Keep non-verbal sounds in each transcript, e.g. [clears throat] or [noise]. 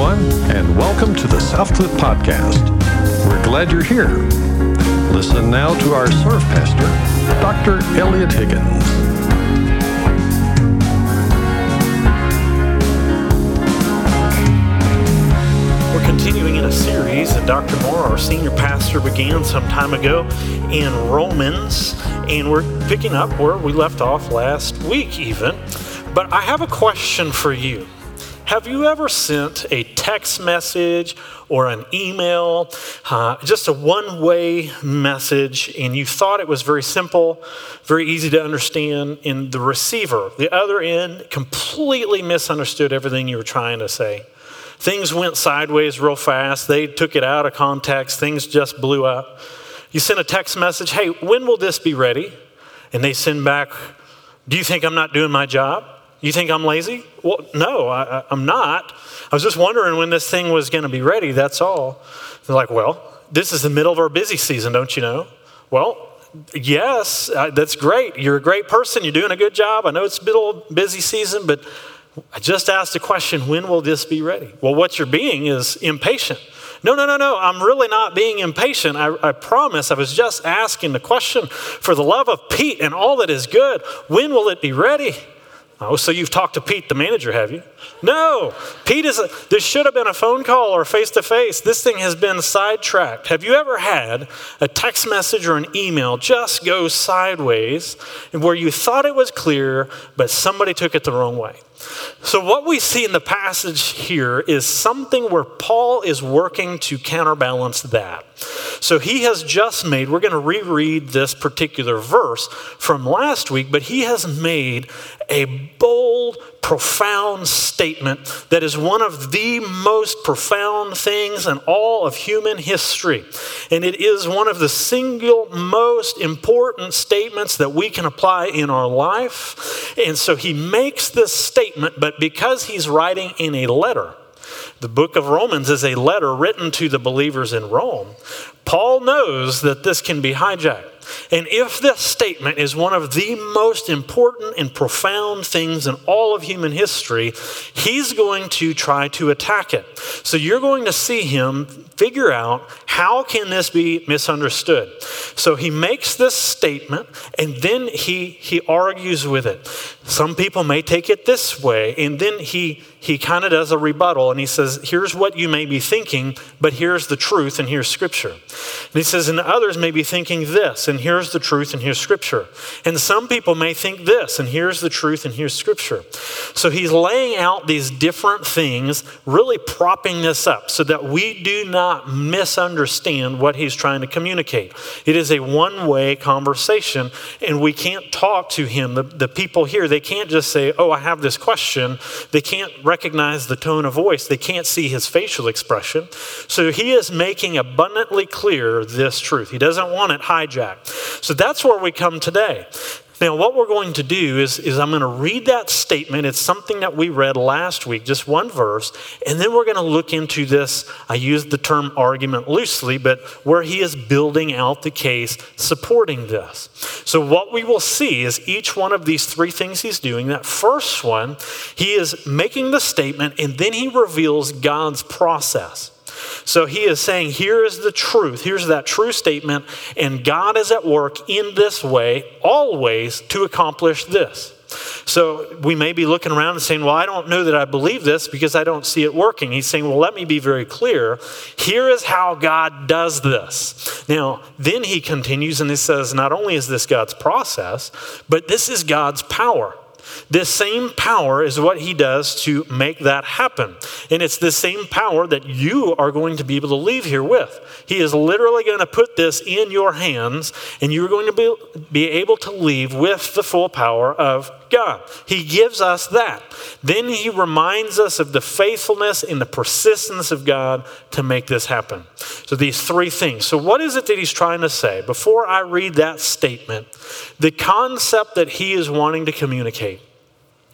everyone, and welcome to the Southcliff Podcast. We're glad you're here. Listen now to our surf pastor, Dr. Elliot Higgins. We're continuing in a series that Dr. Moore, our senior pastor, began some time ago in Romans, and we're picking up where we left off last week, even. But I have a question for you. Have you ever sent a text message or an email, uh, just a one way message, and you thought it was very simple, very easy to understand, and the receiver, the other end, completely misunderstood everything you were trying to say? Things went sideways real fast. They took it out of context. Things just blew up. You send a text message, hey, when will this be ready? And they send back, do you think I'm not doing my job? You think I'm lazy? Well, no, I, am not. I was just wondering when this thing was going to be ready, that's all. They're like, well, this is the middle of our busy season, don't you know? Well, yes, uh, that's great. You're a great person. You're doing a good job. I know it's middle busy season, but I just asked a question when will this be ready? Well, what you're being is impatient. No, no, no, no. I'm really not being impatient. I, I, promise. I was just asking the question for the love of Pete and all that is good. When will it be ready? Oh, so you've talked to Pete, the manager, have you? No. Pete is, a, this should have been a phone call or face to face. This thing has been sidetracked. Have you ever had a text message or an email just go sideways where you thought it was clear, but somebody took it the wrong way? So, what we see in the passage here is something where Paul is working to counterbalance that. So, he has just made, we're going to reread this particular verse from last week, but he has made a bold, profound statement that is one of the most profound things in all of human history. And it is one of the single most important statements that we can apply in our life. And so he makes this statement, but because he's writing in a letter, the book of Romans is a letter written to the believers in Rome. Paul knows that this can be hijacked. And if this statement is one of the most important and profound things in all of human history, he's going to try to attack it. So you're going to see him figure out how can this be misunderstood. So he makes this statement and then he he argues with it. Some people may take it this way and then he he kind of does a rebuttal and he says, Here's what you may be thinking, but here's the truth and here's scripture. And he says, And others may be thinking this, and here's the truth and here's scripture. And some people may think this, and here's the truth and here's scripture. So he's laying out these different things, really propping this up so that we do not misunderstand what he's trying to communicate. It is a one way conversation, and we can't talk to him. The, the people here, they can't just say, Oh, I have this question. They can't recognize the tone of voice, they can't see his facial expression. So he is making abundantly clear this truth. He doesn't want it hijacked. So that's where we come today. Now, what we're going to do is, is I'm going to read that statement. It's something that we read last week, just one verse, and then we're going to look into this. I used the term argument loosely, but where he is building out the case supporting this. So, what we will see is each one of these three things he's doing. That first one, he is making the statement, and then he reveals God's process. So he is saying, here is the truth. Here's that true statement. And God is at work in this way, always, to accomplish this. So we may be looking around and saying, Well, I don't know that I believe this because I don't see it working. He's saying, Well, let me be very clear. Here is how God does this. Now, then he continues and he says, Not only is this God's process, but this is God's power. This same power is what he does to make that happen. And it's the same power that you are going to be able to leave here with. He is literally going to put this in your hands, and you're going to be, be able to leave with the full power of God. He gives us that. Then he reminds us of the faithfulness and the persistence of God to make this happen. So, these three things. So, what is it that he's trying to say? Before I read that statement, the concept that he is wanting to communicate,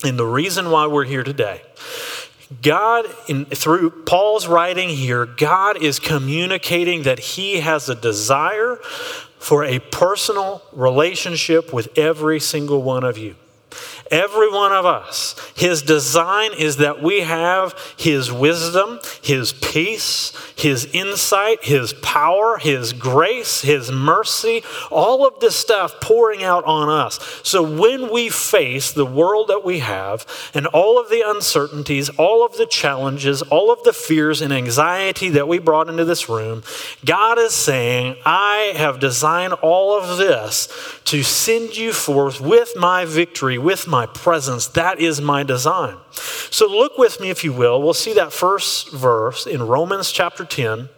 and the reason why we're here today. God, in, through Paul's writing here, God is communicating that he has a desire for a personal relationship with every single one of you. Every one of us. His design is that we have His wisdom, His peace, His insight, His power, His grace, His mercy, all of this stuff pouring out on us. So when we face the world that we have and all of the uncertainties, all of the challenges, all of the fears and anxiety that we brought into this room, God is saying, I have designed all of this to send you forth with my victory, with my presence. That is my design. So look with me, if you will. We'll see that first verse in Romans chapter 10.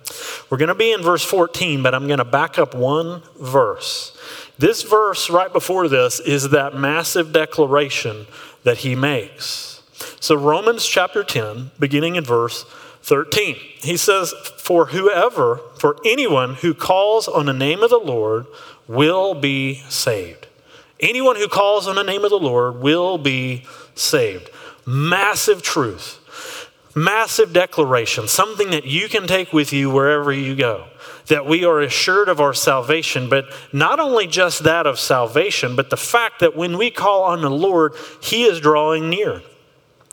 We're going to be in verse 14, but I'm going to back up one verse. This verse right before this is that massive declaration that he makes. So, Romans chapter 10, beginning in verse 13, he says, For whoever, for anyone who calls on the name of the Lord will be saved. Anyone who calls on the name of the Lord will be saved. Massive truth, massive declaration, something that you can take with you wherever you go. That we are assured of our salvation, but not only just that of salvation, but the fact that when we call on the Lord, He is drawing near.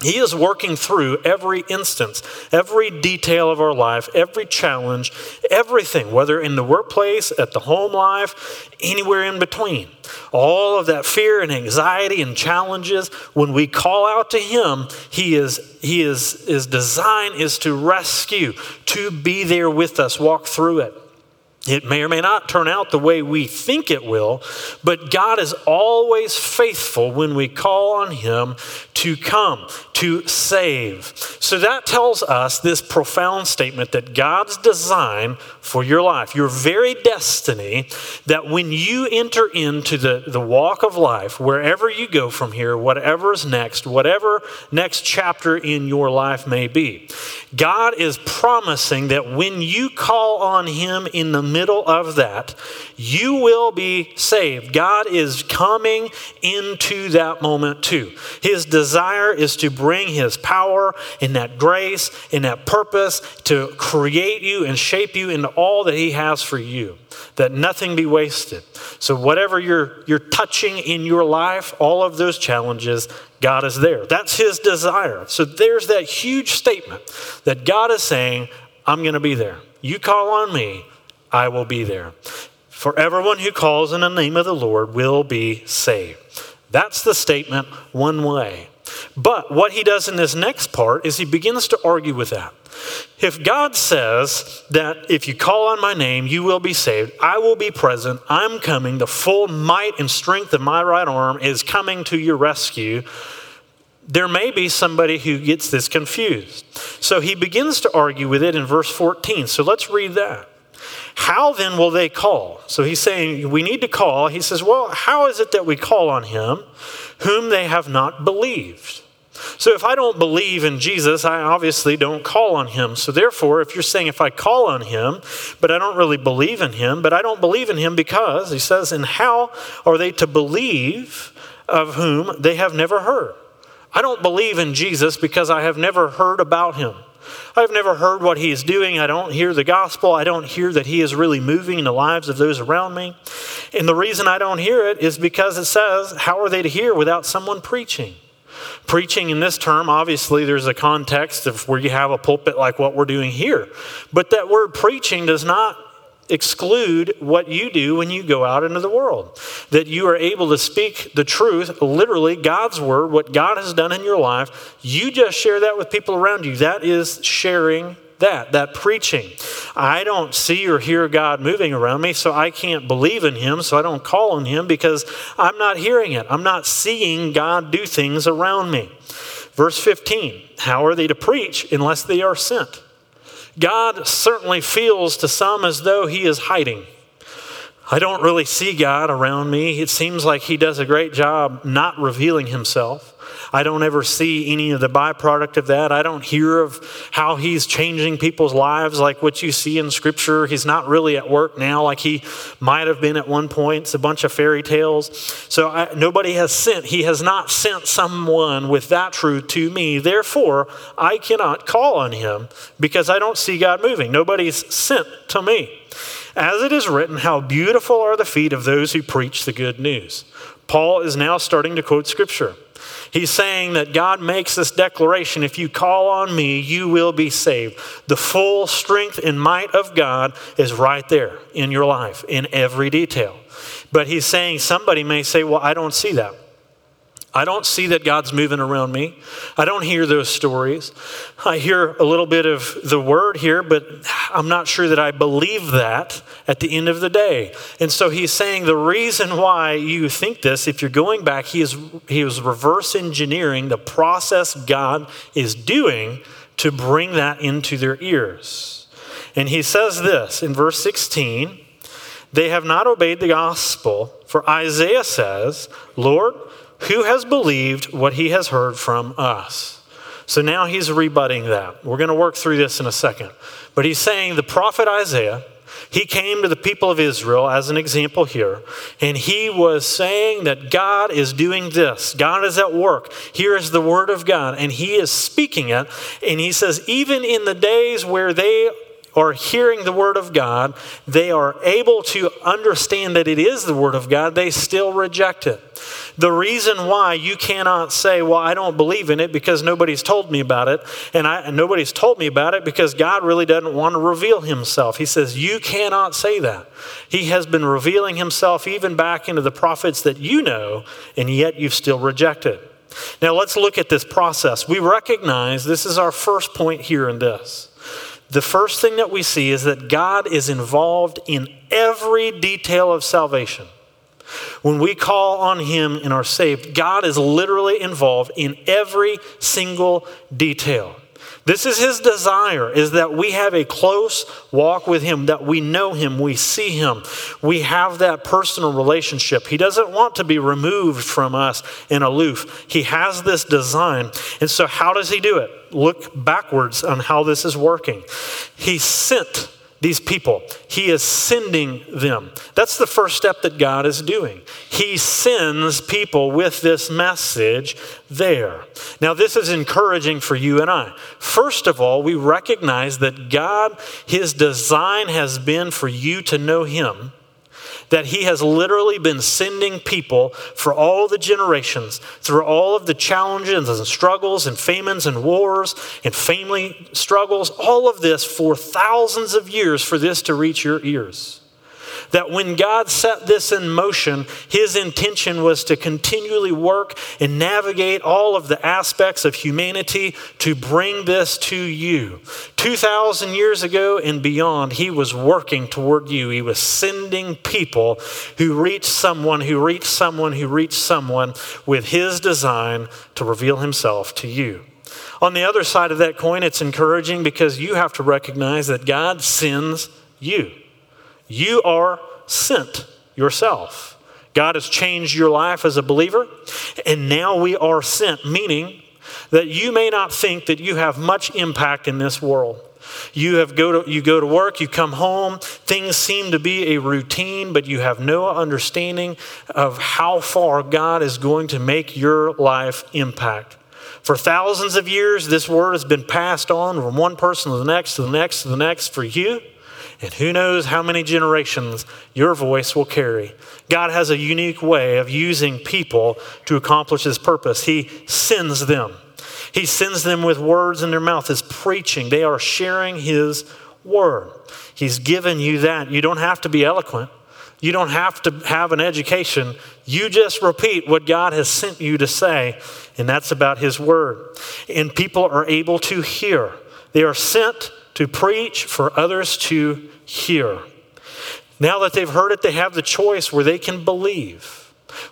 He is working through every instance, every detail of our life, every challenge, everything, whether in the workplace, at the home life, anywhere in between. All of that fear and anxiety and challenges, when we call out to Him, He is, He is, His design is to rescue, to be there with us, walk through it. It may or may not turn out the way we think it will, but God is always faithful when we call on Him to come, to save. So that tells us this profound statement that God's design for your life, your very destiny, that when you enter into the, the walk of life, wherever you go from here, whatever is next, whatever next chapter in your life may be, God is promising that when you call on Him in the middle of that, you will be saved. God is coming into that moment too. His desire is to bring His power and that grace and that purpose to create you and shape you into all that He has for you, that nothing be wasted. So, whatever you're, you're touching in your life, all of those challenges, God is there. That's His desire. So, there's that huge statement that God is saying, I'm going to be there. You call on me, I will be there. For everyone who calls in the name of the Lord will be saved. That's the statement one way. But what he does in this next part is he begins to argue with that. If God says that if you call on my name, you will be saved, I will be present, I'm coming, the full might and strength of my right arm is coming to your rescue, there may be somebody who gets this confused. So he begins to argue with it in verse 14. So let's read that. How then will they call? So he's saying we need to call. He says, Well, how is it that we call on him whom they have not believed? So if I don't believe in Jesus, I obviously don't call on him. So therefore, if you're saying if I call on him, but I don't really believe in him, but I don't believe in him because, he says, and how are they to believe of whom they have never heard? I don't believe in Jesus because I have never heard about him. I've never heard what he is doing. I don't hear the gospel. I don't hear that he is really moving in the lives of those around me. And the reason I don't hear it is because it says, How are they to hear without someone preaching? Preaching in this term, obviously, there's a context of where you have a pulpit like what we're doing here. But that word preaching does not exclude what you do when you go out into the world. That you are able to speak the truth, literally God's word, what God has done in your life. You just share that with people around you. That is sharing that, that preaching. I don't see or hear God moving around me, so I can't believe in Him, so I don't call on Him because I'm not hearing it. I'm not seeing God do things around me. Verse 15 How are they to preach unless they are sent? God certainly feels to some as though he is hiding. I don't really see God around me. It seems like he does a great job not revealing himself. I don't ever see any of the byproduct of that. I don't hear of how he's changing people's lives like what you see in scripture. He's not really at work now like he might have been at one point. It's a bunch of fairy tales. So I, nobody has sent, he has not sent someone with that truth to me. Therefore, I cannot call on him because I don't see God moving. Nobody's sent to me. As it is written, how beautiful are the feet of those who preach the good news. Paul is now starting to quote scripture. He's saying that God makes this declaration if you call on me, you will be saved. The full strength and might of God is right there in your life in every detail. But he's saying somebody may say, Well, I don't see that. I don't see that God's moving around me. I don't hear those stories. I hear a little bit of the word here, but I'm not sure that I believe that at the end of the day. And so he's saying the reason why you think this, if you're going back, he is he was reverse engineering the process God is doing to bring that into their ears. And he says this in verse 16, they have not obeyed the gospel, for Isaiah says, Lord, who has believed what he has heard from us? So now he's rebutting that. We're going to work through this in a second. But he's saying the prophet Isaiah, he came to the people of Israel as an example here, and he was saying that God is doing this. God is at work. Here is the word of God, and he is speaking it. And he says, even in the days where they are hearing the Word of God, they are able to understand that it is the Word of God, they still reject it. The reason why you cannot say, Well, I don't believe in it because nobody's told me about it, and, I, and nobody's told me about it because God really doesn't want to reveal Himself. He says, You cannot say that. He has been revealing Himself even back into the prophets that you know, and yet you've still rejected. Now, let's look at this process. We recognize this is our first point here in this the first thing that we see is that God is involved in every detail of salvation. When we call on Him and are saved, God is literally involved in every single detail. This is his desire is that we have a close walk with him, that we know him, we see him, we have that personal relationship. He doesn't want to be removed from us and aloof. He has this design. And so how does he do it? Look backwards on how this is working. He sent these people. He is sending them. That's the first step that God is doing. He sends people with this message there. Now, this is encouraging for you and I. First of all, we recognize that God, His design has been for you to know Him that he has literally been sending people for all the generations through all of the challenges and struggles and famines and wars and family struggles, all of this for thousands of years for this to reach your ears that when God set this in motion, his intention was to continually work and navigate all of the aspects of humanity to bring this to you. 2,000 years ago and beyond, he was working toward you. He was sending people who reached someone, who reached someone, who reached someone with his design to reveal himself to you. On the other side of that coin, it's encouraging because you have to recognize that God sends you. You are sent yourself. God has changed your life as a believer, and now we are sent, meaning that you may not think that you have much impact in this world. You have go to you go to work, you come home, things seem to be a routine, but you have no understanding of how far God is going to make your life impact. For thousands of years, this word has been passed on from one person to the next, to the next, to the next for you. And who knows how many generations your voice will carry. God has a unique way of using people to accomplish his purpose. He sends them. He sends them with words in their mouth, as preaching. They are sharing his word. He's given you that. You don't have to be eloquent. You don't have to have an education. You just repeat what God has sent you to say, and that's about His Word. And people are able to hear. They are sent to preach for others to hear. Now that they've heard it, they have the choice where they can believe.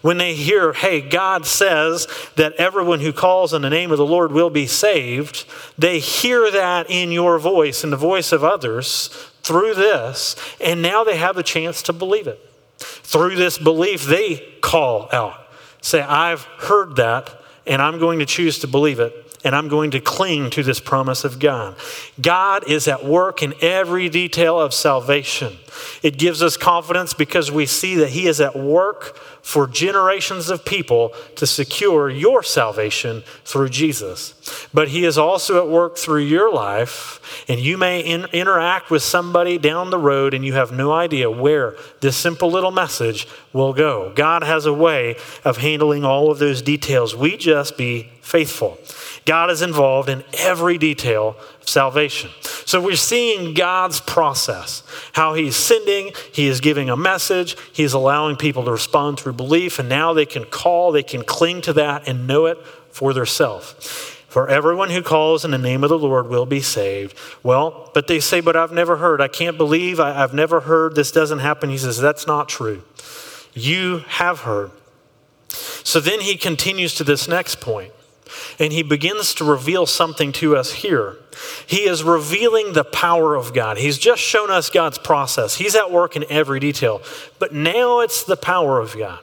When they hear, hey, God says that everyone who calls on the name of the Lord will be saved, they hear that in your voice and the voice of others through this, and now they have a chance to believe it. Through this belief, they call out, say, I've heard that, and I'm going to choose to believe it and I'm going to cling to this promise of God. God is at work in every detail of salvation. It gives us confidence because we see that He is at work for generations of people to secure your salvation through Jesus. But He is also at work through your life. And you may in, interact with somebody down the road and you have no idea where this simple little message will go. God has a way of handling all of those details. We just be faithful. God is involved in every detail of salvation. So we're seeing God's process, how He's sending, He is giving a message, He's allowing people to respond through belief, and now they can call, they can cling to that and know it for themselves. For everyone who calls in the name of the Lord will be saved. Well, but they say, But I've never heard. I can't believe. I, have never heard. This doesn't happen. He says, That's not true. You have heard. So then he continues to this next point and he begins to reveal something to us here. He is revealing the power of God. He's just shown us God's process. He's at work in every detail. But now it's the power of God.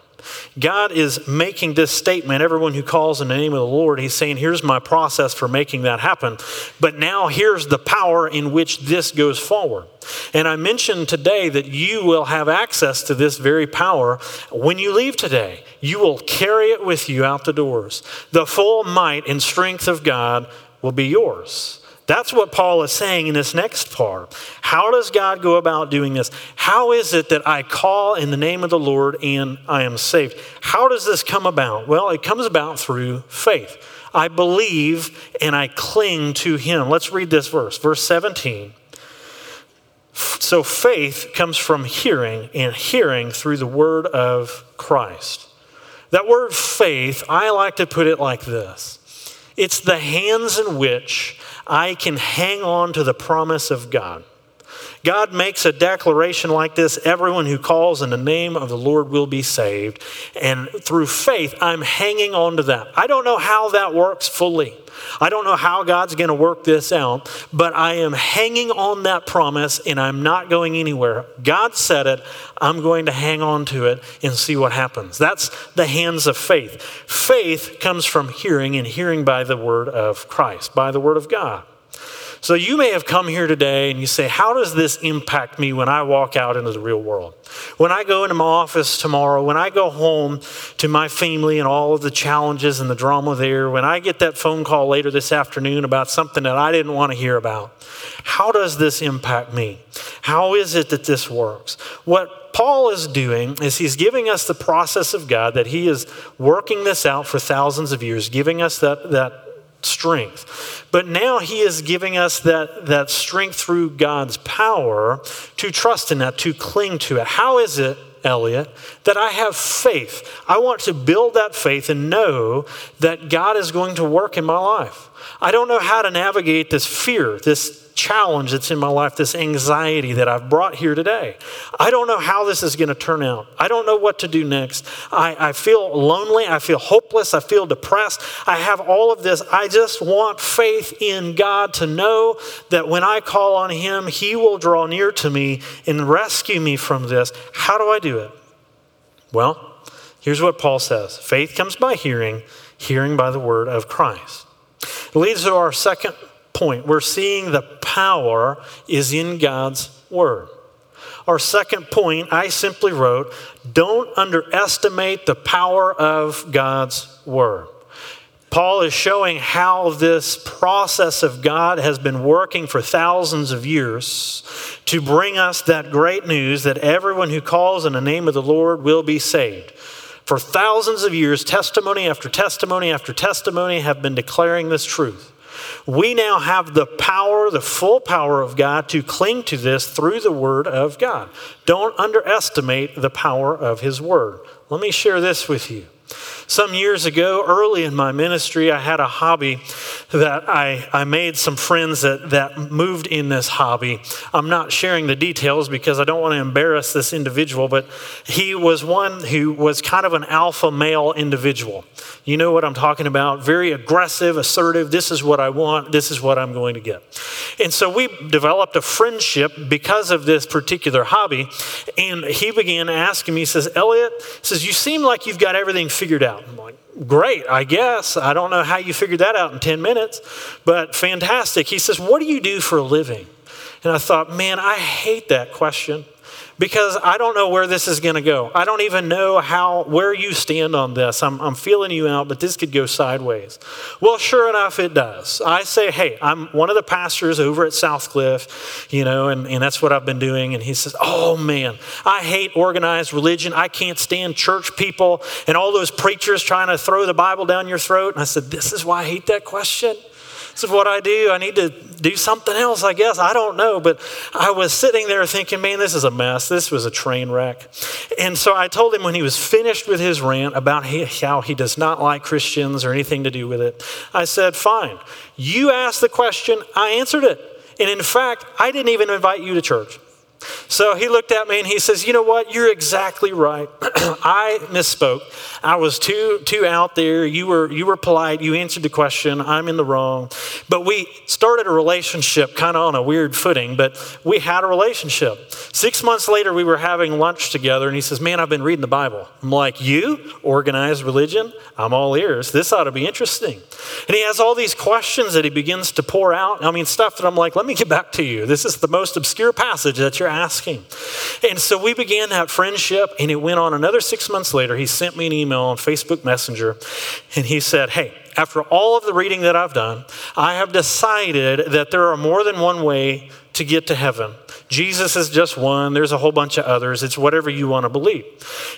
God is making this statement. Everyone who calls in the name of the Lord, He's saying, Here's my process for making that happen. But now here's the power in which this goes forward. And I mentioned today that you will have access to this very power when you leave today. You will carry it with you out the doors. The full might and strength of God will be yours. That's what Paul is saying in this next part. How does God go about doing this? How is it that I call in the name of the Lord and I am saved? How does this come about? Well, it comes about through faith. I believe and I cling to Him. Let's read this verse, verse 17. So faith comes from hearing, and hearing through the word of Christ. That word faith, I like to put it like this it's the hands in which I can hang on to the promise of God. God makes a declaration like this everyone who calls in the name of the Lord will be saved. And through faith, I'm hanging on to that. I don't know how that works fully. I don't know how God's going to work this out, but I am hanging on that promise and I'm not going anywhere. God said it. I'm going to hang on to it and see what happens. That's the hands of faith. Faith comes from hearing, and hearing by the word of Christ, by the word of God. So you may have come here today and you say, How does this impact me when I walk out into the real world? When I go into my office tomorrow, when I go home to my family and all of the challenges and the drama there, when I get that phone call later this afternoon about something that I didn't want to hear about, how does this impact me? How is it that this works? What Paul is doing is he's giving us the process of God that he is working this out for thousands of years, giving us that, that strength. But now he is giving us that, that strength through God's power to trust in that, to cling to it. How is it, Elliot, that I have faith? I want to build that faith and know that God is going to work in my life. I don't know how to navigate this fear, this challenge that's in my life, this anxiety that I've brought here today. I don't know how this is going to turn out. I don't know what to do next. I, I feel lonely. I feel hopeless. I feel depressed. I have all of this. I just want faith in God to know that when I call on Him, He will draw near to me and rescue me from this. How do I do it? Well, here's what Paul says faith comes by hearing, hearing by the word of Christ. It leads to our second point. We're seeing the power is in God's Word. Our second point, I simply wrote, don't underestimate the power of God's Word. Paul is showing how this process of God has been working for thousands of years to bring us that great news that everyone who calls in the name of the Lord will be saved. For thousands of years, testimony after testimony after testimony have been declaring this truth. We now have the power, the full power of God to cling to this through the Word of God. Don't underestimate the power of His Word. Let me share this with you. Some years ago, early in my ministry, I had a hobby that I, I made some friends that, that moved in this hobby. I'm not sharing the details because I don't want to embarrass this individual, but he was one who was kind of an alpha male individual. You know what I'm talking about? Very aggressive, assertive. This is what I want. This is what I'm going to get. And so we developed a friendship because of this particular hobby. And he began asking me, he says, Elliot, says, you seem like you've got everything figured out. I'm like, great, I guess. I don't know how you figured that out in 10 minutes, but fantastic. He says, What do you do for a living? And I thought, man, I hate that question because I don't know where this is going to go. I don't even know how where you stand on this. I'm, I'm feeling you out, but this could go sideways. Well, sure enough, it does. I say, hey, I'm one of the pastors over at Southcliff, you know, and, and that's what I've been doing. And he says, oh man, I hate organized religion. I can't stand church people and all those preachers trying to throw the Bible down your throat. And I said, this is why I hate that question. Is what I do. I need to do something else, I guess. I don't know. But I was sitting there thinking, man, this is a mess. This was a train wreck. And so I told him when he was finished with his rant about how he does not like Christians or anything to do with it, I said, fine. You asked the question, I answered it. And in fact, I didn't even invite you to church. So he looked at me and he says, You know what? You're exactly right. [clears throat] I misspoke. I was too too out there. You were you were polite. You answered the question. I'm in the wrong. But we started a relationship kind of on a weird footing, but we had a relationship. Six months later, we were having lunch together, and he says, Man, I've been reading the Bible. I'm like, You? Organized religion? I'm all ears. This ought to be interesting. And he has all these questions that he begins to pour out. I mean, stuff that I'm like, Let me get back to you. This is the most obscure passage that you're asking. And so we began that friendship, and it went on another six months later. He sent me an email email on Facebook Messenger, and he said, Hey, after all of the reading that I've done, I have decided that there are more than one way to get to heaven. Jesus is just one, there's a whole bunch of others. It's whatever you want to believe.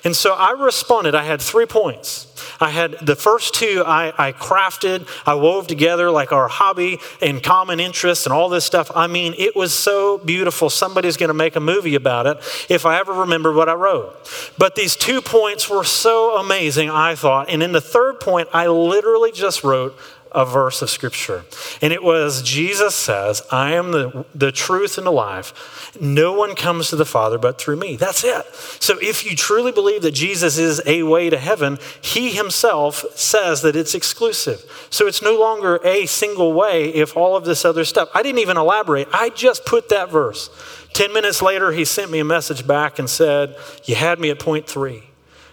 And so I responded. I had three points. I had the first two I, I crafted, I wove together like our hobby and common interests and all this stuff. I mean, it was so beautiful. Somebody's going to make a movie about it if I ever remember what I wrote. But these two points were so amazing, I thought. And in the third point, I literally just wrote, a verse of scripture. And it was Jesus says, I am the, the truth and the life. No one comes to the Father but through me. That's it. So if you truly believe that Jesus is a way to heaven, he himself says that it's exclusive. So it's no longer a single way if all of this other stuff. I didn't even elaborate. I just put that verse. 10 minutes later, he sent me a message back and said, You had me at point three.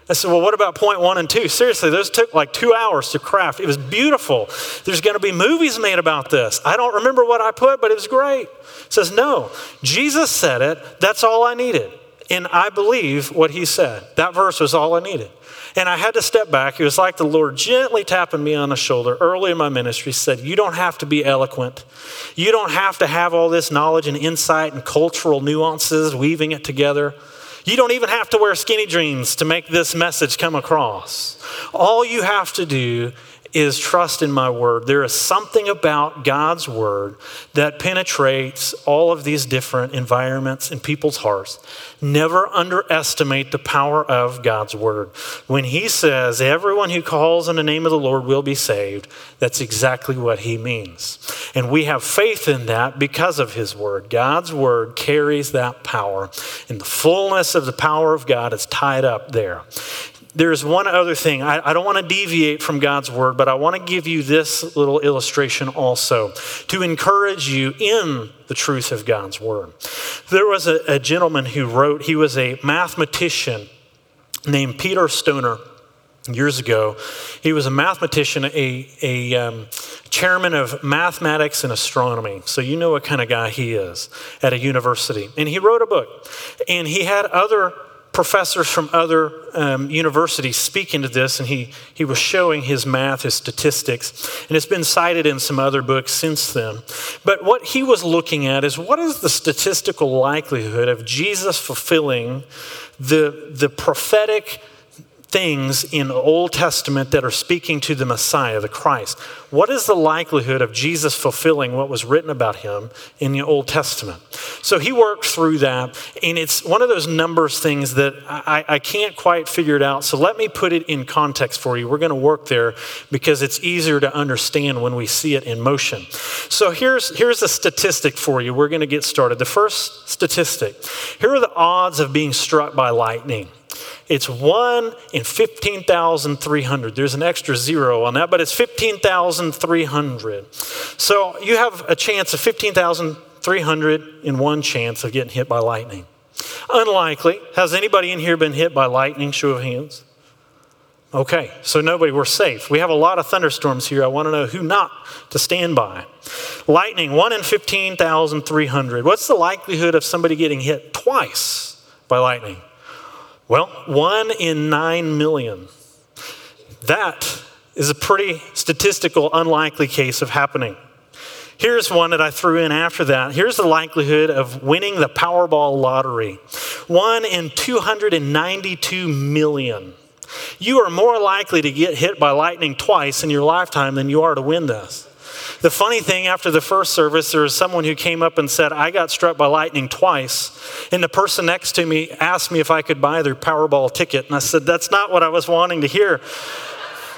I said, Well, what about point one and two? Seriously, those took like two hours to craft. It was beautiful. There's going to be movies made about this. I don't remember what I put, but it was great. Says, No, Jesus said it. That's all I needed. And I believe what he said. That verse was all I needed. And I had to step back. It was like the Lord gently tapping me on the shoulder early in my ministry, said, You don't have to be eloquent. You don't have to have all this knowledge and insight and cultural nuances, weaving it together. You don't even have to wear skinny jeans to make this message come across. All you have to do is trust in my word. There is something about God's word that penetrates all of these different environments and people's hearts. Never underestimate the power of God's word. When he says, Everyone who calls on the name of the Lord will be saved, that's exactly what he means. And we have faith in that because of his word. God's word carries that power, and the fullness of the power of God is tied up there there's one other thing. I, I don't want to deviate from God's word, but I want to give you this little illustration also to encourage you in the truth of God's word. There was a, a gentleman who wrote, he was a mathematician named Peter Stoner years ago. He was a mathematician, a, a um, chairman of mathematics and astronomy. So you know what kind of guy he is at a university. And he wrote a book. And he had other professors from other um, universities speaking to this, and he, he was showing his math, his statistics, and it's been cited in some other books since then. But what he was looking at is what is the statistical likelihood of Jesus fulfilling the, the prophetic things in Old Testament that are speaking to the Messiah, the Christ. What is the likelihood of Jesus fulfilling what was written about him in the Old Testament? So he worked through that, and it's one of those numbers things that I, I can't quite figure it out. So let me put it in context for you. We're going to work there because it's easier to understand when we see it in motion. So here's, here's a statistic for you. We're going to get started. The first statistic here are the odds of being struck by lightning. It's 1 in 15,300. There's an extra zero on that, but it's 15,300. So you have a chance of 15,300 in one chance of getting hit by lightning. Unlikely. Has anybody in here been hit by lightning? Show of hands. Okay, so nobody, we're safe. We have a lot of thunderstorms here. I want to know who not to stand by. Lightning, 1 in 15,300. What's the likelihood of somebody getting hit twice by lightning? Well, one in nine million. That is a pretty statistical unlikely case of happening. Here's one that I threw in after that. Here's the likelihood of winning the Powerball lottery one in 292 million. You are more likely to get hit by lightning twice in your lifetime than you are to win this. The funny thing, after the first service, there was someone who came up and said, I got struck by lightning twice. And the person next to me asked me if I could buy their Powerball ticket. And I said, That's not what I was wanting to hear.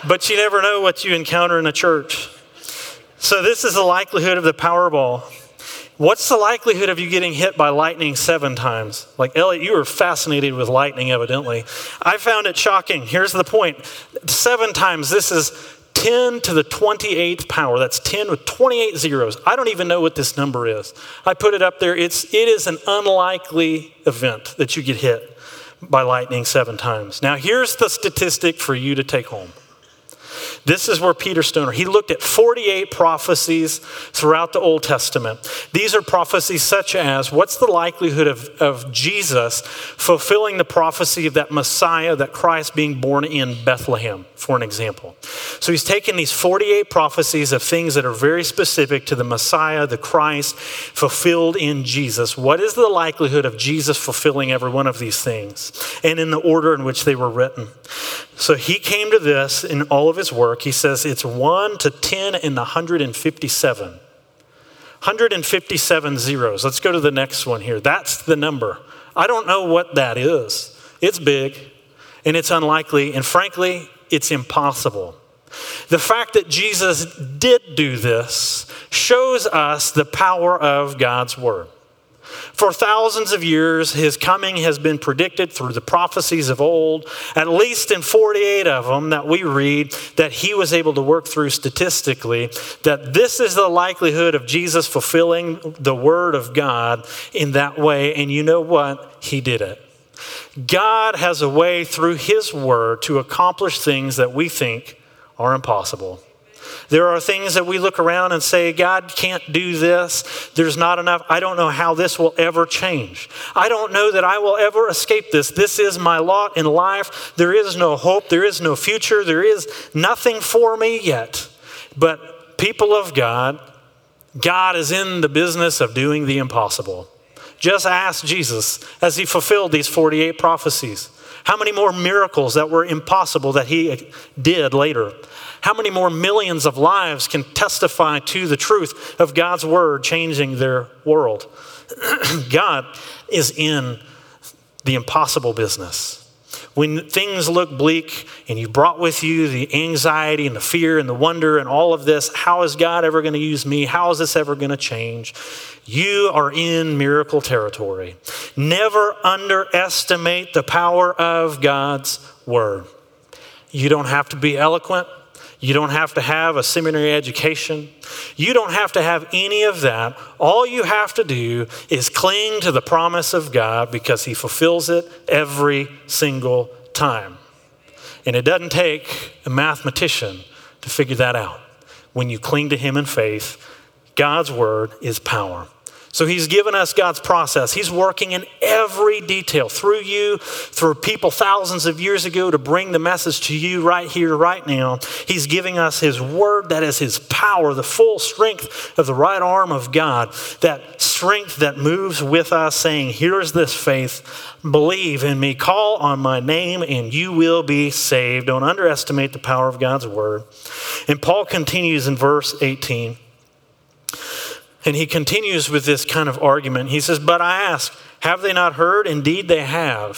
But you never know what you encounter in a church. So, this is the likelihood of the Powerball. What's the likelihood of you getting hit by lightning seven times? Like, Elliot, you were fascinated with lightning, evidently. I found it shocking. Here's the point seven times, this is 10 to the 28th power. That's 10 with 28 zeros. I don't even know what this number is. I put it up there. It's, it is an unlikely event that you get hit by lightning seven times. Now, here's the statistic for you to take home this is where Peter Stoner, he looked at 48 prophecies throughout the Old Testament. These are prophecies such as what's the likelihood of, of Jesus fulfilling the prophecy of that Messiah, that Christ being born in Bethlehem, for an example. So he's taken these 48 prophecies of things that are very specific to the Messiah, the Christ, fulfilled in Jesus. What is the likelihood of Jesus fulfilling every one of these things? And in the order in which they were written. So he came to this in all of his work. He says it's 1 to 10 in the 157. 157 zeros. Let's go to the next one here. That's the number. I don't know what that is. It's big and it's unlikely, and frankly, it's impossible. The fact that Jesus did do this shows us the power of God's word. For thousands of years, his coming has been predicted through the prophecies of old, at least in 48 of them that we read that he was able to work through statistically, that this is the likelihood of Jesus fulfilling the word of God in that way. And you know what? He did it. God has a way through his word to accomplish things that we think are impossible. There are things that we look around and say, God can't do this. There's not enough. I don't know how this will ever change. I don't know that I will ever escape this. This is my lot in life. There is no hope. There is no future. There is nothing for me yet. But people of God, God is in the business of doing the impossible. Just ask Jesus as he fulfilled these 48 prophecies. How many more miracles that were impossible that he did later? How many more millions of lives can testify to the truth of God's word changing their world? [clears throat] God is in the impossible business. When things look bleak and you brought with you the anxiety and the fear and the wonder and all of this, how is God ever going to use me? How is this ever going to change? You are in miracle territory. Never underestimate the power of God's word. You don't have to be eloquent. You don't have to have a seminary education. You don't have to have any of that. All you have to do is cling to the promise of God because He fulfills it every single time. And it doesn't take a mathematician to figure that out. When you cling to Him in faith, God's word is power. So he's given us God's process. He's working in every detail through you, through people thousands of years ago to bring the message to you right here, right now. He's giving us his word that is his power, the full strength of the right arm of God, that strength that moves with us, saying, Here's this faith. Believe in me, call on my name, and you will be saved. Don't underestimate the power of God's word. And Paul continues in verse 18. And he continues with this kind of argument. He says, But I ask, have they not heard? Indeed, they have.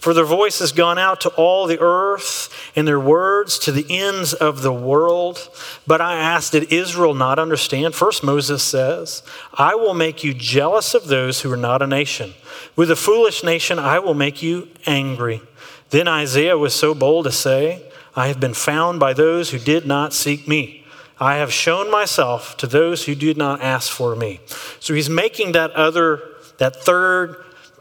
For their voice has gone out to all the earth, and their words to the ends of the world. But I ask, did Israel not understand? First, Moses says, I will make you jealous of those who are not a nation. With a foolish nation, I will make you angry. Then Isaiah was so bold to say, I have been found by those who did not seek me. I have shown myself to those who did not ask for me. So he's making that other, that third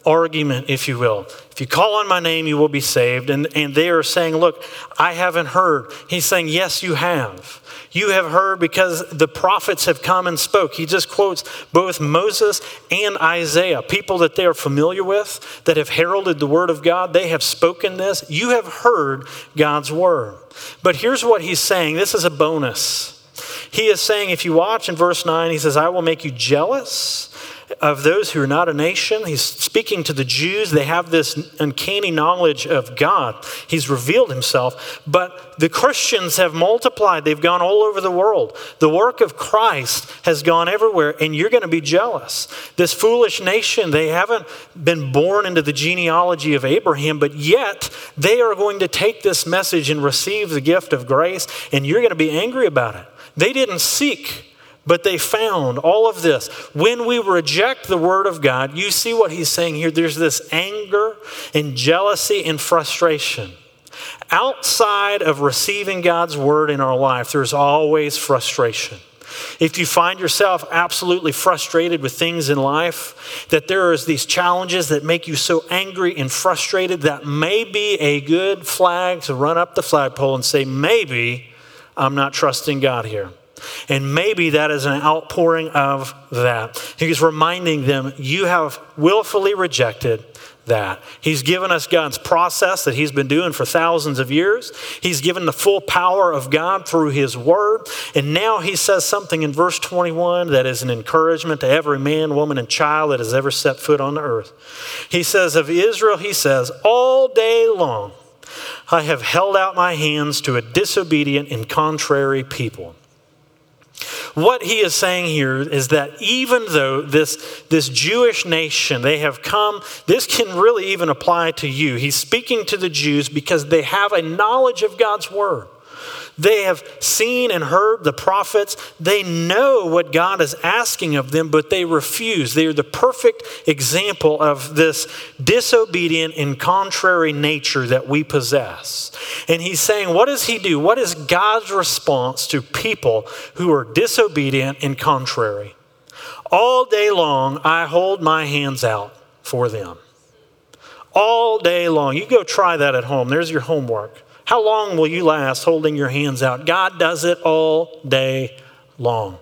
argument, if you will. If you call on my name, you will be saved. And, and they are saying, Look, I haven't heard. He's saying, Yes, you have. You have heard because the prophets have come and spoke. He just quotes both Moses and Isaiah, people that they are familiar with, that have heralded the word of God. They have spoken this. You have heard God's word. But here's what he's saying this is a bonus. He is saying, if you watch in verse 9, he says, I will make you jealous of those who are not a nation. He's speaking to the Jews. They have this uncanny knowledge of God. He's revealed himself. But the Christians have multiplied, they've gone all over the world. The work of Christ has gone everywhere, and you're going to be jealous. This foolish nation, they haven't been born into the genealogy of Abraham, but yet they are going to take this message and receive the gift of grace, and you're going to be angry about it. They didn't seek but they found all of this. When we reject the word of God, you see what he's saying here. There's this anger and jealousy and frustration. Outside of receiving God's word in our life, there's always frustration. If you find yourself absolutely frustrated with things in life, that there is these challenges that make you so angry and frustrated, that may be a good flag to run up the flagpole and say, maybe I'm not trusting God here. And maybe that is an outpouring of that. He's reminding them, you have willfully rejected that. He's given us God's process that He's been doing for thousands of years. He's given the full power of God through His Word. And now He says something in verse 21 that is an encouragement to every man, woman, and child that has ever set foot on the earth. He says, Of Israel, He says, all day long I have held out my hands to a disobedient and contrary people. What he is saying here is that even though this, this Jewish nation, they have come, this can really even apply to you. He's speaking to the Jews because they have a knowledge of God's word. They have seen and heard the prophets. They know what God is asking of them, but they refuse. They are the perfect example of this disobedient and contrary nature that we possess. And he's saying, What does he do? What is God's response to people who are disobedient and contrary? All day long, I hold my hands out for them. All day long. You go try that at home. There's your homework. How long will you last holding your hands out? God does it all day long.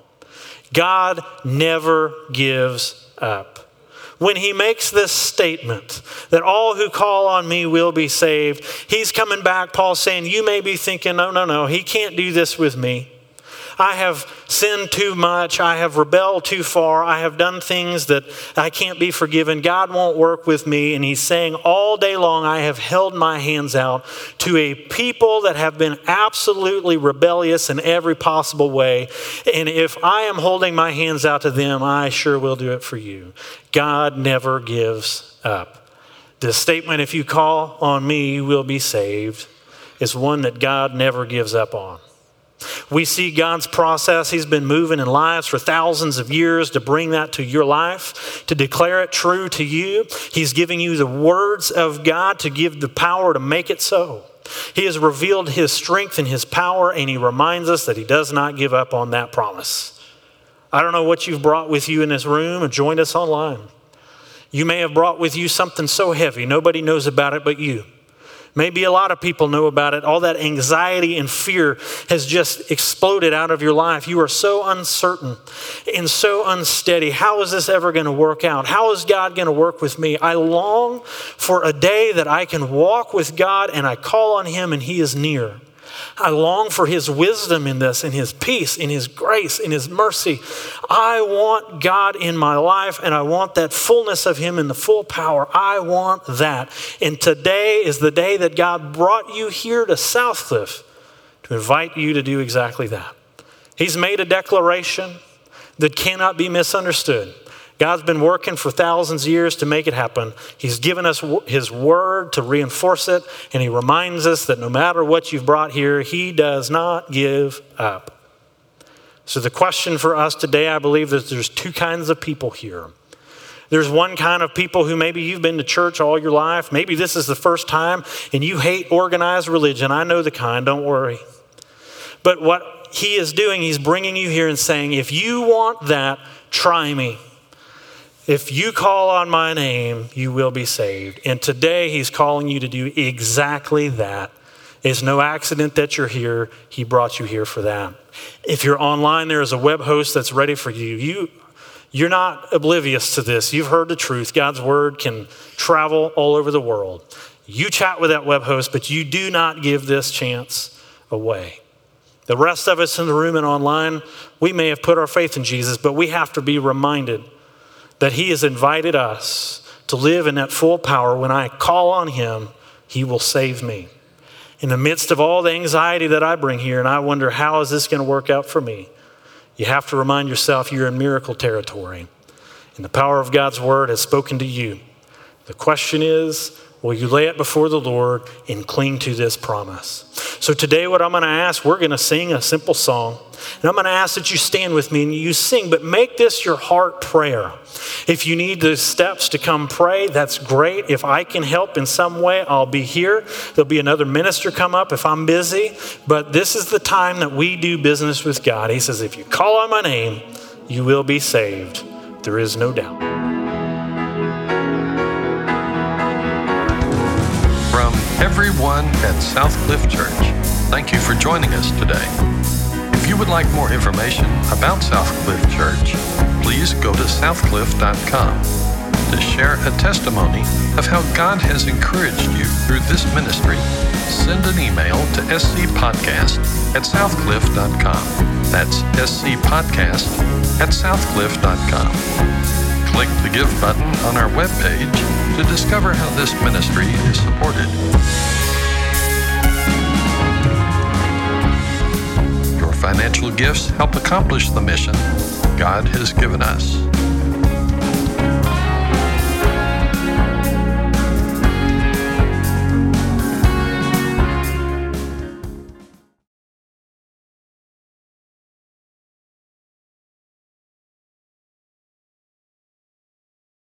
God never gives up. When he makes this statement that all who call on me will be saved, he's coming back, Paul saying, You may be thinking, No, no, no, he can't do this with me. I have sinned too much. I have rebelled too far. I have done things that I can't be forgiven. God won't work with me. And He's saying, all day long, I have held my hands out to a people that have been absolutely rebellious in every possible way. And if I am holding my hands out to them, I sure will do it for you. God never gives up. The statement, if you call on me, you will be saved, is one that God never gives up on. We see God's process. He's been moving in lives for thousands of years to bring that to your life, to declare it true to you. He's giving you the words of God to give the power to make it so. He has revealed His strength and His power, and He reminds us that He does not give up on that promise. I don't know what you've brought with you in this room or joined us online. You may have brought with you something so heavy, nobody knows about it but you. Maybe a lot of people know about it. All that anxiety and fear has just exploded out of your life. You are so uncertain and so unsteady. How is this ever going to work out? How is God going to work with me? I long for a day that I can walk with God and I call on Him and He is near. I long for His wisdom in this, in His peace, in His grace, in His mercy. I want God in my life, and I want that fullness of Him in the full power. I want that. And today is the day that God brought you here to Southcliff to invite you to do exactly that. He's made a declaration that cannot be misunderstood. God's been working for thousands of years to make it happen. He's given us His word to reinforce it, and He reminds us that no matter what you've brought here, He does not give up. So, the question for us today, I believe that there's two kinds of people here. There's one kind of people who maybe you've been to church all your life. Maybe this is the first time and you hate organized religion. I know the kind, don't worry. But what he is doing, he's bringing you here and saying, if you want that, try me. If you call on my name, you will be saved. And today he's calling you to do exactly that. It's no accident that you're here. He brought you here for that. If you're online, there is a web host that's ready for you. You you're not oblivious to this. You've heard the truth. God's word can travel all over the world. You chat with that web host, but you do not give this chance away. The rest of us in the room and online, we may have put our faith in Jesus, but we have to be reminded that He has invited us to live in that full power. When I call on Him, He will save me. In the midst of all the anxiety that I bring here, and I wonder, how is this going to work out for me? You have to remind yourself you're in miracle territory. And the power of God's word has spoken to you. The question is, will you lay it before the Lord and cling to this promise? So today, what I'm going to ask, we're going to sing a simple song. And I'm going to ask that you stand with me and you sing, but make this your heart prayer. If you need the steps to come pray, that's great. If I can help in some way, I'll be here. There'll be another minister come up if I'm busy. But this is the time that we do business with God. He says, if you call on my name, you will be saved. There is no doubt. Everyone at Southcliff Church, thank you for joining us today. If you would like more information about Southcliff Church, please go to southcliff.com to share a testimony of how God has encouraged you through this ministry. Send an email to scpodcast at southcliff.com. That's scpodcast at southcliff.com. Click the Give button on our webpage to discover how this ministry is supported. Your financial gifts help accomplish the mission God has given us.